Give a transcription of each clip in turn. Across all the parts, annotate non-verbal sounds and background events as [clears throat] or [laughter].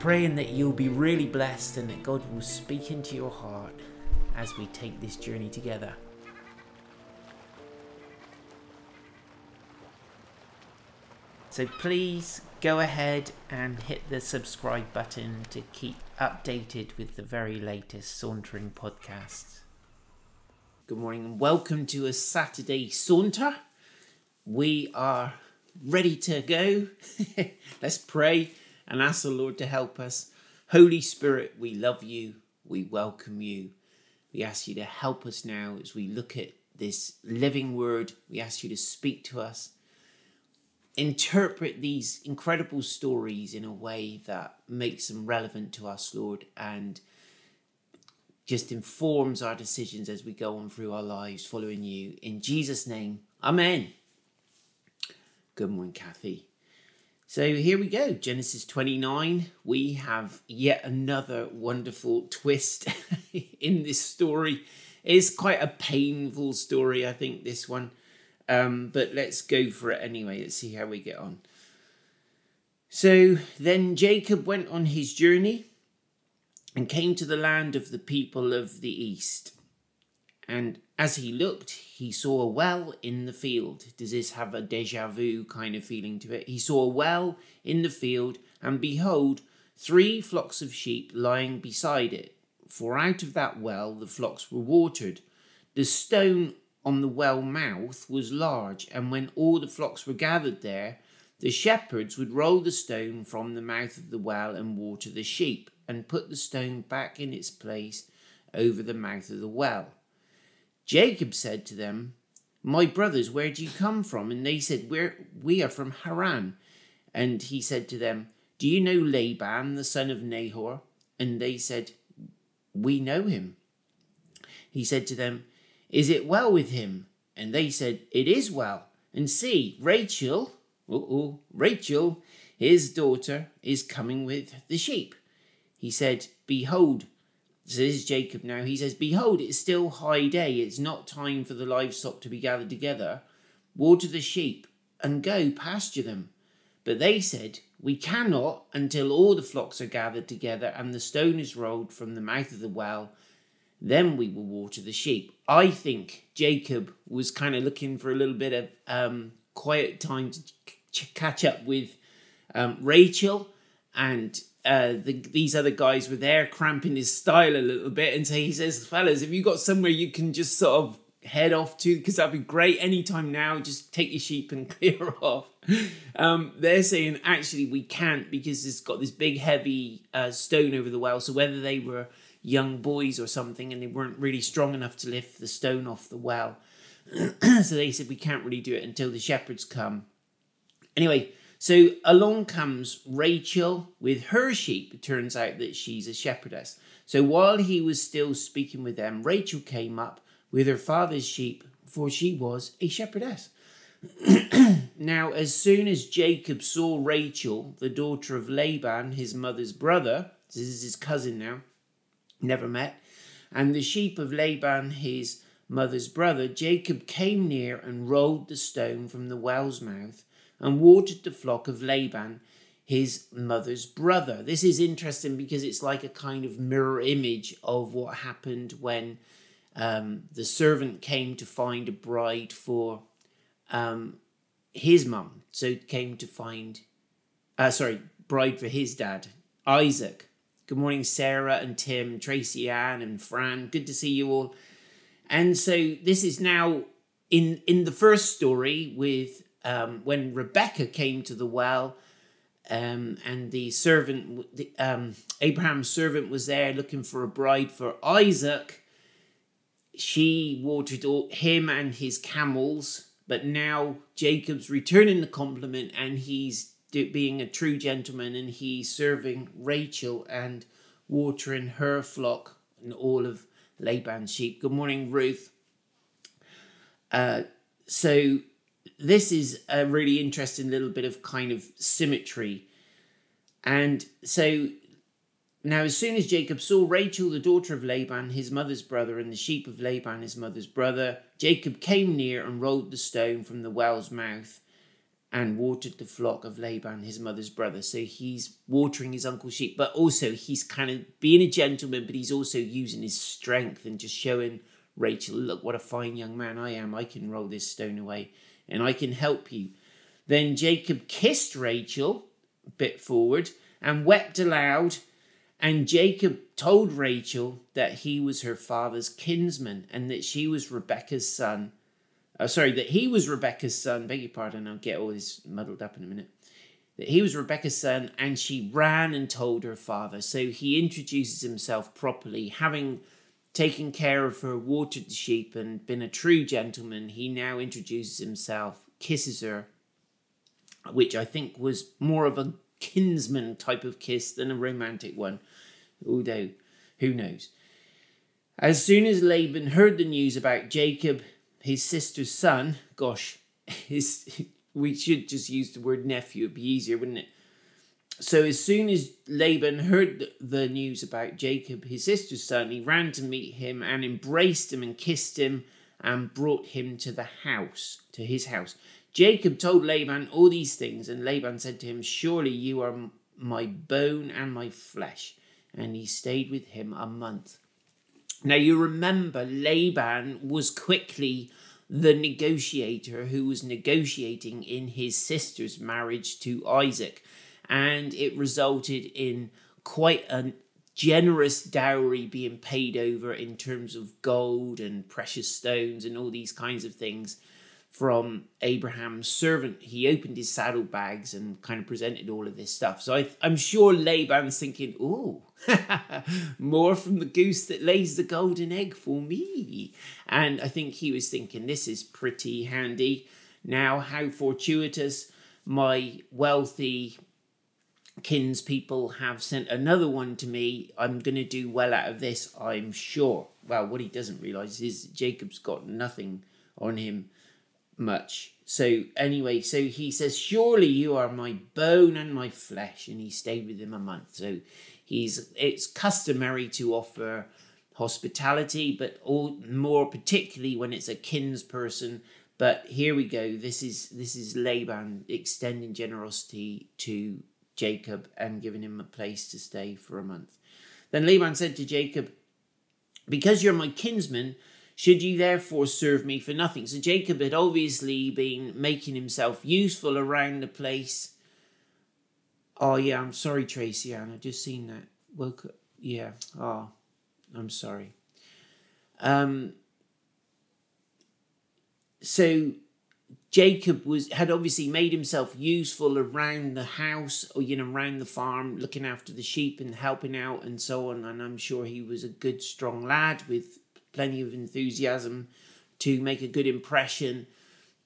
Praying that you'll be really blessed and that God will speak into your heart as we take this journey together. So please go ahead and hit the subscribe button to keep updated with the very latest Sauntering podcasts. Good morning and welcome to a Saturday saunter. We are ready to go. [laughs] Let's pray and ask the Lord to help us. Holy Spirit, we love you. We welcome you. We ask you to help us now as we look at this living word. We ask you to speak to us interpret these incredible stories in a way that makes them relevant to us, Lord, and just informs our decisions as we go on through our lives following you. In Jesus' name, Amen. Good morning, Kathy. So here we go, Genesis 29. We have yet another wonderful twist [laughs] in this story. It's quite a painful story, I think, this one. Um, but let's go for it anyway. Let's see how we get on. So then Jacob went on his journey and came to the land of the people of the east. And as he looked, he saw a well in the field. Does this have a deja vu kind of feeling to it? He saw a well in the field, and behold, three flocks of sheep lying beside it. For out of that well the flocks were watered. The stone on the well mouth was large, and when all the flocks were gathered there, the shepherds would roll the stone from the mouth of the well and water the sheep, and put the stone back in its place over the mouth of the well. Jacob said to them, My brothers, where do you come from? And they said, We're, We are from Haran. And he said to them, Do you know Laban, the son of Nahor? And they said, We know him. He said to them, is it well with him? And they said, It is well. And see, Rachel, oh, Rachel, his daughter, is coming with the sheep. He said, Behold, so this is Jacob now. He says, Behold, it's still high day. It's not time for the livestock to be gathered together. Water the sheep and go pasture them. But they said, We cannot until all the flocks are gathered together and the stone is rolled from the mouth of the well then we will water the sheep. I think Jacob was kind of looking for a little bit of um, quiet time to ch- catch up with um, Rachel, and uh, the, these other guys were there cramping his style a little bit. And so he says, Fellas, have you got somewhere you can just sort of head off to? Because that'd be great anytime now. Just take your sheep and [laughs] clear off. Um, they're saying, Actually, we can't because it's got this big, heavy uh, stone over the well. So whether they were young boys or something and they weren't really strong enough to lift the stone off the well. [clears throat] so they said, We can't really do it until the shepherds come. Anyway, so along comes Rachel with her sheep. It turns out that she's a shepherdess. So while he was still speaking with them, Rachel came up with her father's sheep, for she was a shepherdess. [clears throat] now, as soon as Jacob saw Rachel, the daughter of Laban, his mother's brother, this is his cousin now, never met. And the sheep of Laban, his mother's brother, Jacob came near and rolled the stone from the well's mouth and watered the flock of Laban, his mother's brother. This is interesting because it's like a kind of mirror image of what happened when um, the servant came to find a bride for um, his mum. So came to find, uh, sorry, bride for his dad, Isaac. Good morning, Sarah and Tim, Tracy Ann and Fran. Good to see you all. And so this is now in in the first story with um, when Rebecca came to the well, um, and the servant, the, um, Abraham's servant, was there looking for a bride for Isaac. She watered all, him and his camels but now Jacob's returning the compliment and he's being a true gentleman and he's serving Rachel and watering her flock and all of Laban's sheep. Good morning, Ruth. Uh, so this is a really interesting little bit of kind of symmetry. And so now, as soon as Jacob saw Rachel, the daughter of Laban, his mother's brother, and the sheep of Laban, his mother's brother, Jacob came near and rolled the stone from the well's mouth and watered the flock of Laban, his mother's brother. So he's watering his uncle's sheep, but also he's kind of being a gentleman, but he's also using his strength and just showing Rachel, look what a fine young man I am. I can roll this stone away and I can help you. Then Jacob kissed Rachel, a bit forward, and wept aloud. And Jacob told Rachel that he was her father's kinsman and that she was Rebecca's son. Oh, sorry, that he was Rebecca's son. Beg your pardon, I'll get all this muddled up in a minute. That he was Rebecca's son, and she ran and told her father. So he introduces himself properly, having taken care of her, watered the sheep, and been a true gentleman, he now introduces himself, kisses her, which I think was more of a kinsman type of kiss than a romantic one. Although, who knows? As soon as Laban heard the news about Jacob, his sister's son, gosh, [laughs] his, we should just use the word nephew, it'd be easier, wouldn't it? So as soon as Laban heard the news about Jacob, his sister's son, he ran to meet him and embraced him and kissed him and brought him to the house, to his house. Jacob told Laban all these things, and Laban said to him, Surely you are my bone and my flesh. And he stayed with him a month. Now you remember, Laban was quickly the negotiator who was negotiating in his sister's marriage to Isaac and it resulted in quite a generous dowry being paid over in terms of gold and precious stones and all these kinds of things from Abraham's servant. He opened his saddlebags and kind of presented all of this stuff. So I, am sure Laban's thinking, oh, [laughs] more from the goose that lays the golden egg for me. And I think he was thinking, this is pretty handy. Now, how fortuitous my wealthy kinspeople have sent another one to me. I'm going to do well out of this, I'm sure. Well, what he doesn't realize is Jacob's got nothing on him much. So, anyway, so he says, Surely you are my bone and my flesh. And he stayed with him a month. So, he's it's customary to offer hospitality, but all, more particularly when it's a kinsperson. But here we go. This is this is Laban extending generosity to Jacob and given him a place to stay for a month. Then Laban said to Jacob, Because you're my kinsman, should you therefore serve me for nothing? So Jacob had obviously been making himself useful around the place. Oh, yeah, I'm sorry, Tracy Ann. I've just seen that. Woke up. Yeah. Oh, I'm sorry. Um, so Jacob was had obviously made himself useful around the house or you know around the farm, looking after the sheep and helping out and so on. And I'm sure he was a good, strong lad with plenty of enthusiasm to make a good impression.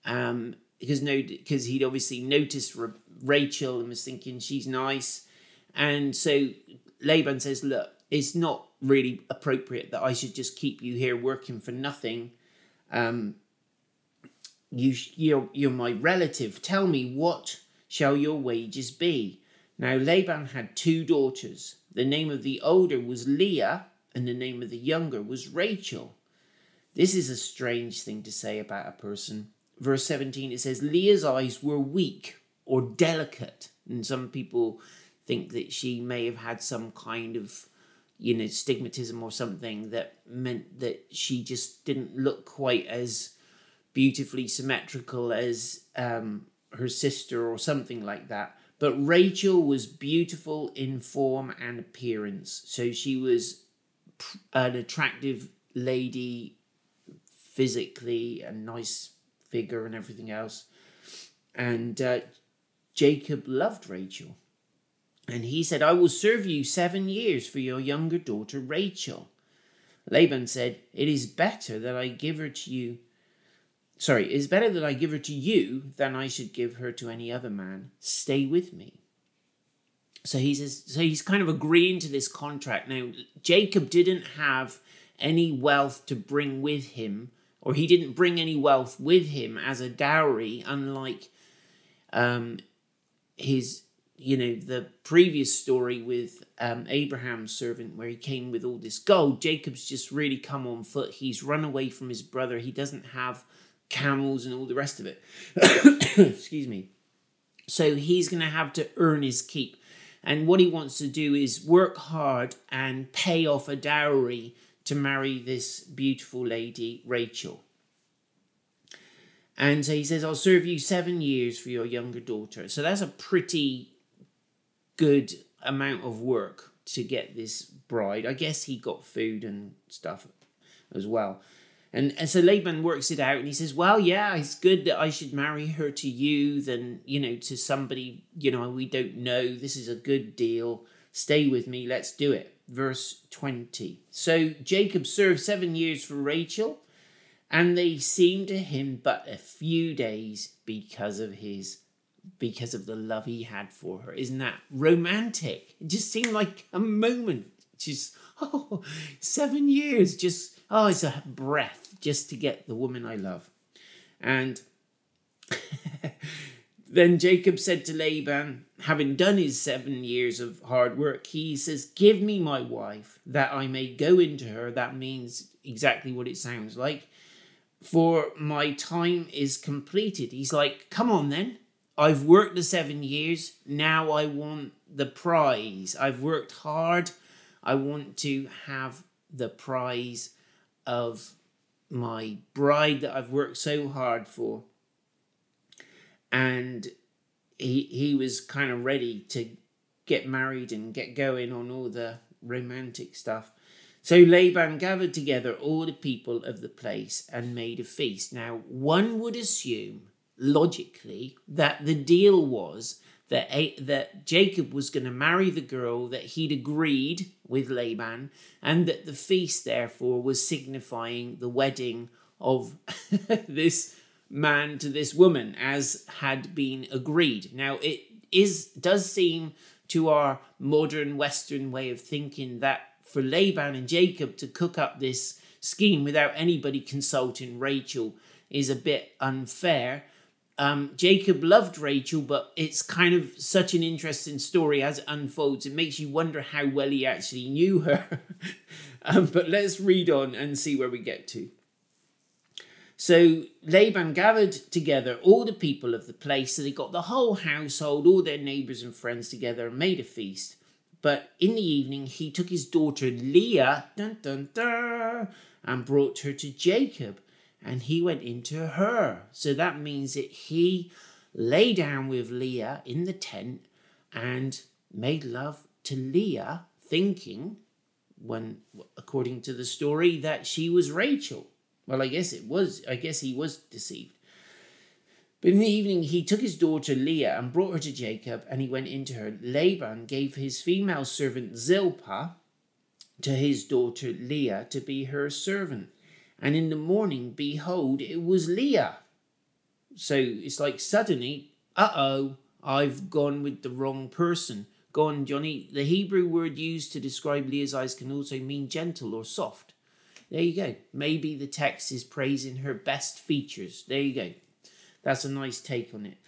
Um, because no, because he'd obviously noticed Rachel and was thinking she's nice, and so Laban says, "Look, it's not really appropriate that I should just keep you here working for nothing." Um, you, you're, you're my relative. Tell me, what shall your wages be? Now Laban had two daughters. The name of the older was Leah, and the name of the younger was Rachel. This is a strange thing to say about a person. Verse 17 it says, Leah's eyes were weak or delicate. And some people think that she may have had some kind of, you know, stigmatism or something that meant that she just didn't look quite as beautifully symmetrical as um, her sister or something like that. But Rachel was beautiful in form and appearance. So she was an attractive lady physically, a nice figure, and everything else. And uh, Jacob loved Rachel. And he said, I will serve you seven years for your younger daughter Rachel. Laban said, It is better that I give her to you sorry, it's better that I give her to you than I should give her to any other man. Stay with me. So he says, so he's kind of agreeing to this contract. Now, Jacob didn't have any wealth to bring with him, or he didn't bring any wealth with him as a dowry, unlike um, his, you know, the previous story with um, Abraham's servant, where he came with all this gold. Jacob's just really come on foot. He's run away from his brother. He doesn't have camels and all the rest of it. [coughs] Excuse me. So he's going to have to earn his keep. And what he wants to do is work hard and pay off a dowry to marry this beautiful lady, Rachel. And so he says, I'll serve you seven years for your younger daughter. So that's a pretty good amount of work to get this bride. I guess he got food and stuff as well. And, and so Laban works it out and he says, Well, yeah, it's good that I should marry her to you than, you know, to somebody, you know, we don't know. This is a good deal. Stay with me. Let's do it. Verse 20. So Jacob served seven years for Rachel, and they seemed to him but a few days because of his because of the love he had for her. Isn't that romantic? It just seemed like a moment. Just [laughs] oh, seven years. Just oh, it's a breath just to get the woman I love. And [laughs] then Jacob said to Laban, having done his seven years of hard work, he says, Give me my wife that I may go into her. That means exactly what it sounds like. For my time is completed. He's like, Come on then. I've worked the seven years. Now I want the prize. I've worked hard. I want to have the prize of my bride that I've worked so hard for. And he he was kind of ready to get married and get going on all the romantic stuff. So Laban gathered together all the people of the place and made a feast. Now, one would assume logically that the deal was that, a- that Jacob was going to marry the girl that he'd agreed with Laban, and that the feast, therefore, was signifying the wedding of [laughs] this man to this woman, as had been agreed. Now, it is does seem to our modern Western way of thinking that for Laban and Jacob to cook up this scheme without anybody consulting Rachel is a bit unfair um, Jacob loved Rachel, but it's kind of such an interesting story as it unfolds. It makes you wonder how well he actually knew her. [laughs] um, but let's read on and see where we get to. So Laban gathered together all the people of the place, so they got the whole household, all their neighbors and friends together, and made a feast. But in the evening, he took his daughter Leah dun, dun, dun, and brought her to Jacob and he went into her. So that means that he lay down with Leah in the tent and made love to Leah, thinking, when according to the story, that she was Rachel. Well, I guess it was. I guess he was deceived. But in the evening, he took his daughter Leah and brought her to Jacob, and he went into her. Laban gave his female servant Zilpah to his daughter Leah to be her servant. And in the morning, behold, it was Leah. So it's like suddenly, uh oh, I've gone with the wrong person. Go on, Johnny. The Hebrew word used to describe Leah's eyes can also mean gentle or soft. There you go. Maybe the text is praising her best features. There you go. That's a nice take on it.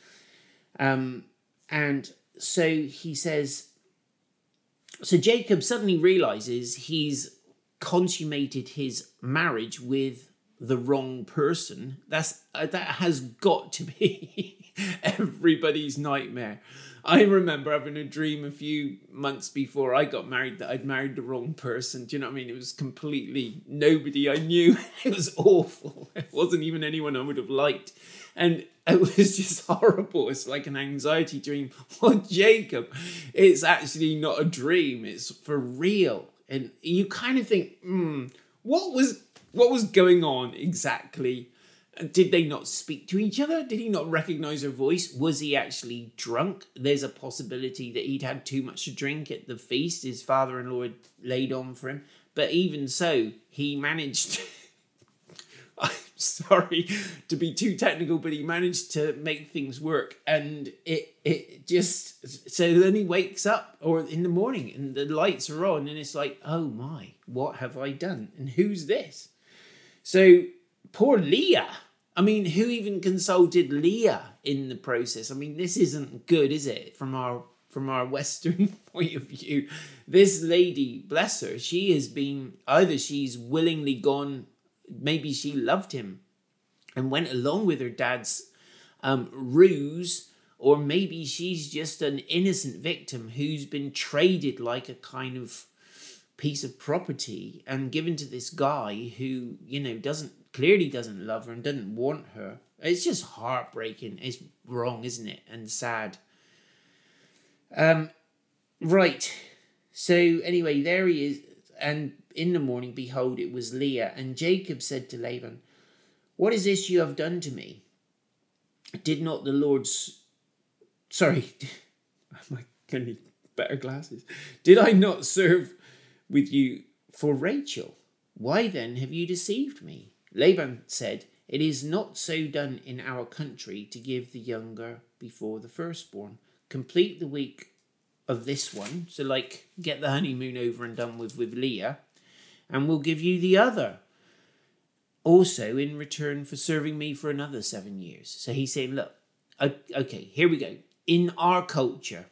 Um, and so he says, so Jacob suddenly realizes he's consummated his marriage with the wrong person. That's uh, that has got to be [laughs] everybody's nightmare. I remember having a dream a few months before i got married that i'd married the wrong person. Do you know what i mean? It was completely nobody i knew. [laughs] It was awful. It wasn't even anyone i would have liked. And it was [laughs] just horrible. It's like an anxiety dream. Well jacob it's actually not a dream. It's for real and you kind of think, hmm, what was what was going on exactly? Did they not speak to each other? Did he not recognize her voice? Was he actually drunk? There's a possibility that he'd had too much to drink at the feast his father in law had laid on for him. But even so, he managed. [laughs] [laughs] sorry to be too technical, but he managed to make things work, and it it just so then he wakes up or in the morning and the lights are on, and it's like, oh my, what have I done? And who's this? So poor Leah. I mean, who even consulted Leah in the process? I mean, this isn't good, is it? From our from our Western [laughs] point of view, this lady, bless her, she has been either she's willingly gone maybe she loved him and went along with her dad's um, ruse, or maybe she's just an innocent victim who's been traded like a kind of piece of property and given to this guy who, you know, doesn't clearly doesn't love her and doesn't want her. It's just heartbreaking. It's wrong, isn't it? And sad. Um, right. So anyway, there he is, and in the morning, behold, it was Leah. And Jacob said to Laban, What is this you have done to me? Did not the Lord's. Sorry, [laughs] am I going to need better glasses? Did I not serve with you for Rachel? Why then have you deceived me? Laban said, It is not so done in our country to give the younger before the firstborn. Complete the week of this one. So, like, get the honeymoon over and done with with Leah and will give you the other. Also, in return for serving me for another seven years. So he's saying, look, okay, here we go. In our culture,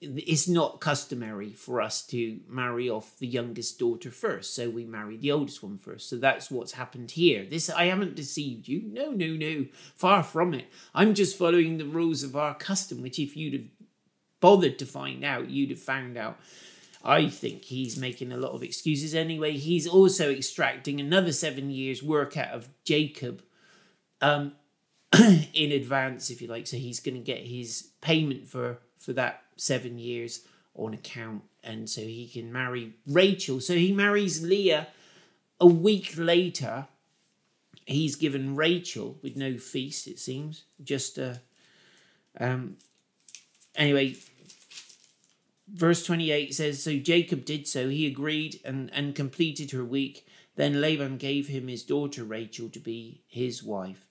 it's not customary for us to marry off the youngest daughter first. So we marry the oldest one first. So that's what's happened here. This i haven't deceived you. No no no. Far from it. I'm just following the rules of our custom which if you'd have bothered to find out you'd have found out I think he's making a lot of excuses anyway. He's also extracting another seven years' work out of Jacob um, [clears throat] in advance, if you like. So he's going to get his payment for for that seven years on account, and so he can marry Rachel. So he marries Leah a week later. He's given Rachel with no feast, it seems. Just a. Um, anyway, verse 28 says So Jacob did so. He agreed and, and completed her week. Then Laban gave him his daughter Rachel to be his wife.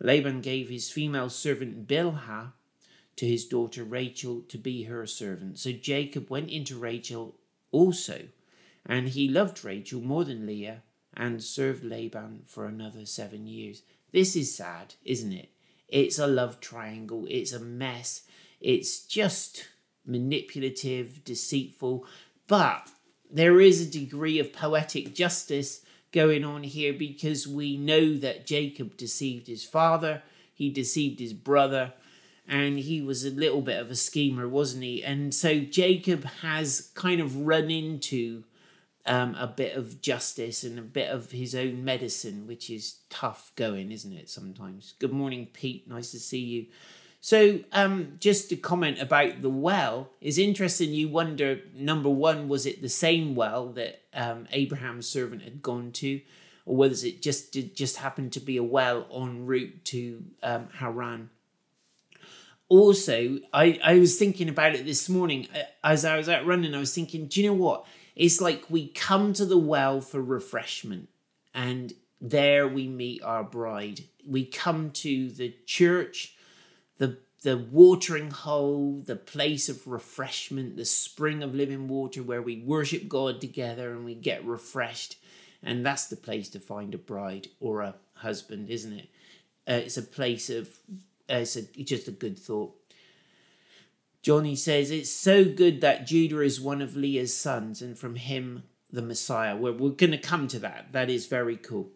Laban gave his female servant Bilhah to his daughter Rachel to be her servant. So Jacob went into Rachel also, and he loved Rachel more than Leah and served Laban for another seven years. This is sad, isn't it? It's a love triangle, it's a mess. It's just manipulative, deceitful, but there is a degree of poetic justice going on here because we know that Jacob deceived his father, he deceived his brother, and he was a little bit of a schemer, wasn't he? And so Jacob has kind of run into um, a bit of justice and a bit of his own medicine, which is tough going, isn't it? Sometimes. Good morning, Pete. Nice to see you. So, um, just to comment about the well is interesting. You wonder, number one, was it the same well that um, Abraham's servant had gone to, or was it just did just happened to be a well en route to um, Haran? Also, I, I was thinking about it this morning uh, as I was out running. I was thinking, do you know what? It's like we come to the well for refreshment, and there we meet our bride. We come to the church the watering hole, the place of refreshment, the spring of living water where we worship God together and we get refreshed. And that's the place to find a bride or a husband, isn't it? Uh, it's a place of, uh, it's, a, it's just a good thought. Johnny says, It's so good that Judah is one of Leah's sons and from him the Messiah. We're, we're going to come to that. That is very cool.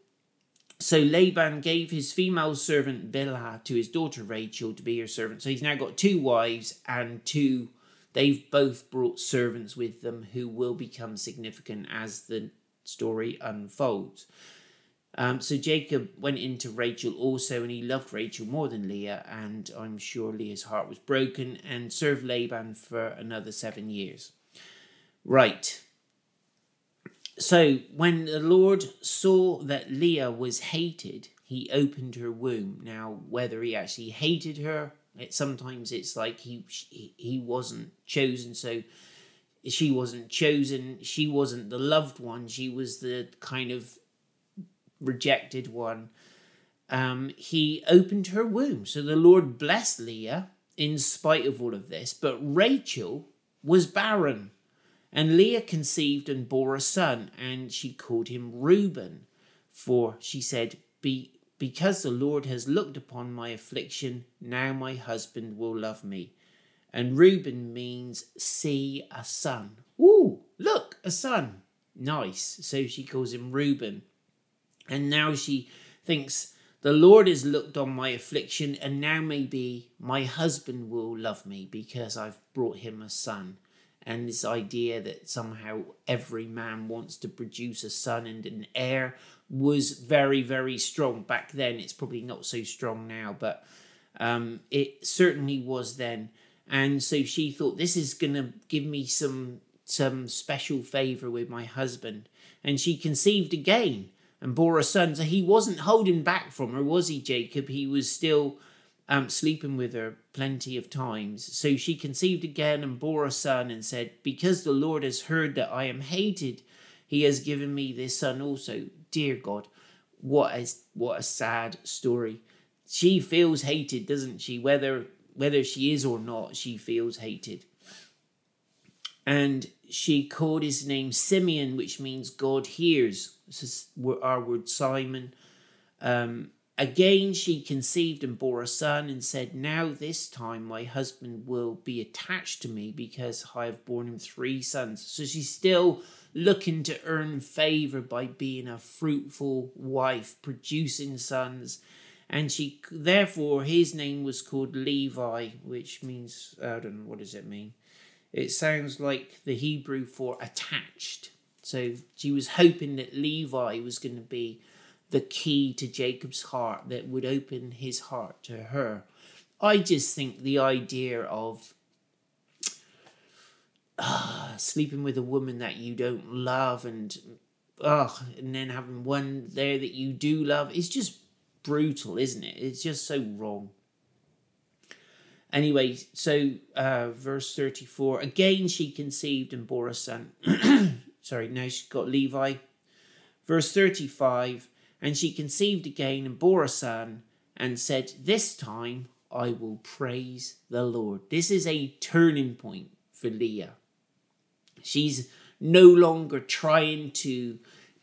So Laban gave his female servant Bilhah to his daughter Rachel to be her servant. So he's now got two wives and two, they've both brought servants with them who will become significant as the story unfolds. Um, so Jacob went into Rachel also, and he loved Rachel more than Leah, and I'm sure Leah's heart was broken, and served Laban for another seven years. Right. So when the Lord saw that Leah was hated, he opened her womb. Now, whether he actually hated her, it, sometimes it's like he, he wasn't chosen, so she wasn't chosen. She wasn't the loved one. She was the kind of rejected one. um, he opened her womb. So the Lord blessed Leah in spite of all of this, but Rachel was barren. And Leah conceived and bore a son, and she called him Reuben, for she said, Be, Because the Lord has looked upon my affliction, now my husband will love me. And Reuben means see a son. Ooh, look, a son. Nice. So she calls him Reuben. And now she thinks, The Lord has looked on my affliction, and now maybe my husband will love me because I've brought him a son. And this idea that somehow every man wants to produce a son and an heir was very, very strong back then. It's probably not so strong now, but um, it certainly was then. And so she thought, this is going to give me some some special favor with my husband. And she conceived again and bore a son. So he wasn't holding back from her, was he, Jacob? He was still um, sleeping with her plenty of times. So she conceived again and bore a son and said, Because the Lord has heard that I am hated, he has given me this son also. Dear God, what a, what a sad story. She feels hated, doesn't she? Whether whether she is or not, she feels hated. And she called his name Simeon, which means God hears. This is our word Simon. Um, again, she conceived and bore a son and said, Now this time my husband will be attached to me because I have borne him three sons. So she's still looking to earn favor by being a fruitful wife, producing sons. And she, therefore, his name was called Levi, which means, I don't know, what does it mean? It sounds like the Hebrew for attached. So she was hoping that Levi was going to be the key to Jacob's heart that would open his heart to her. I just think the idea of uh, sleeping with a woman that you don't love and uh, and then having one there that you do love is just brutal, isn't it? It's just so wrong. Anyway, so uh, verse 34 again she conceived and bore a son. [clears throat] Sorry, now she's got Levi. Verse 35 and she conceived again and bore a son and said, This time I will praise the Lord. This is a turning point for Leah. She's no longer trying to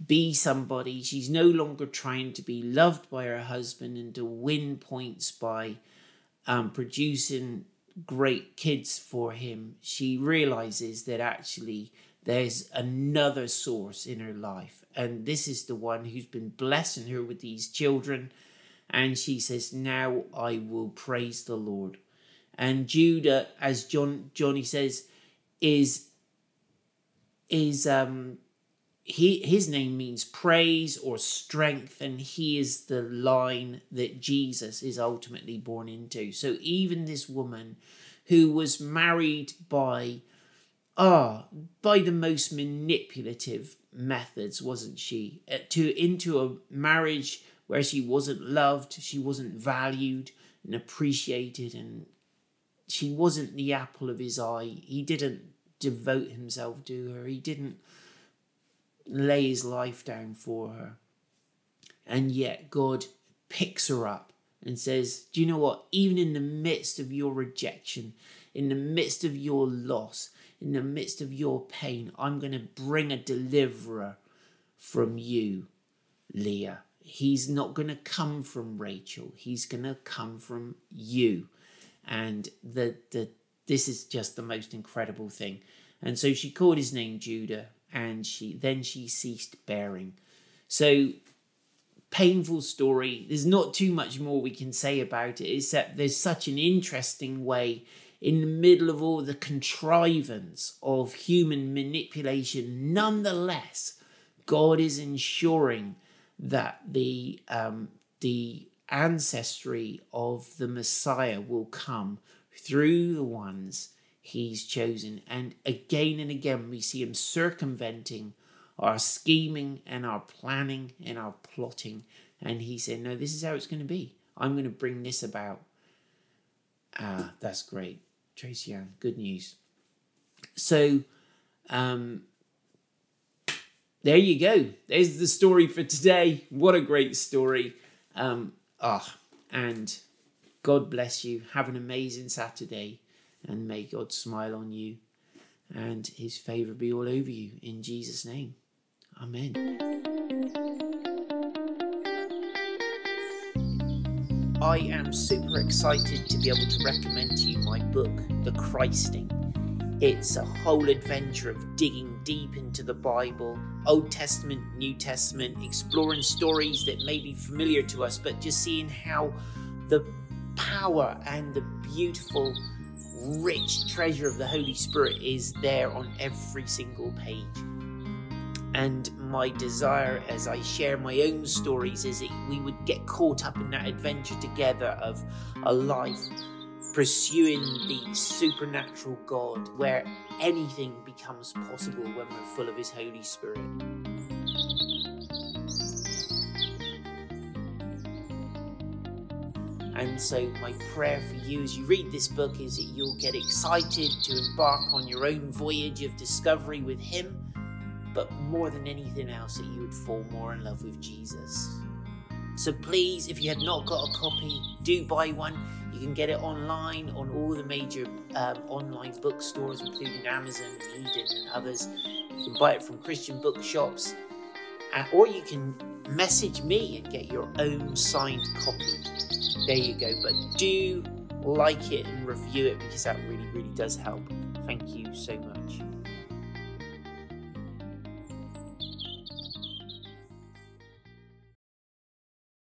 be somebody. She's no longer trying to be loved by her husband and to win points by um, producing great kids for him. She realizes that actually there's another source in her life, and this is the one who's been blessing her with these children. And she says, Now I will praise the Lord. And Judah, as John Johnny says, is is um he his name means praise or strength and he is the line that Jesus is ultimately born into so even this woman who was married by ah by the most manipulative methods wasn't she uh, to into a marriage where she wasn't loved she wasn't valued and appreciated and she wasn't the apple of his eye he didn't devote himself to her he didn't lay his life down for her. And yet God picks her up and says, Do you know what? Even in the midst of your rejection, in the midst of your loss, in the midst of your pain, I'm going to bring a deliverer from you, Leah. He's not going to come from Rachel. He's going to come from you. And the, the, this is just the most incredible thing. And so she called his name Judah and she then she ceased bearing. So painful story. There's not too much more we can say about it, except there's such an interesting way in the middle of all the contrivance of human manipulation. Nonetheless, God is ensuring that the um, the ancestry of the Messiah will come through the ones he's chosen. And again and again, we see him circumventing our scheming and our planning and our plotting. And he said, No, this is how it's going to be. I'm going to bring this about. Ah, that's great. Tracy Ann, good news. So, um, there you go. There's the story for today. What a great story. Um, Ah, and God bless you. Have an amazing Saturday, and may God smile on you and his favor be all over you. In Jesus' name. Amen. I am super excited to be able to recommend to you my book, The Christing. It's a whole adventure of digging deep into the Bible, Old Testament, New Testament, exploring stories that may be familiar to us, but just seeing how the power and the beautiful, rich treasure of the Holy Spirit is there on every single page. And my desire as I share my own stories is that we would get caught up in that adventure together of a life pursuing the supernatural God where anything becomes possible when we're full of His Holy Spirit. And so, my prayer for you as you read this book is that you'll get excited to embark on your own voyage of discovery with Him, but more than anything else, that you would fall more in love with Jesus. So, please, if you have not got a copy, do buy one. You can get it online on all the major um, online bookstores, including Amazon, and Eden, and others. You can buy it from Christian bookshops, uh, or you can message me and get your own signed copy there you go. But do like it and review it because that really, really does help. Thank you so much.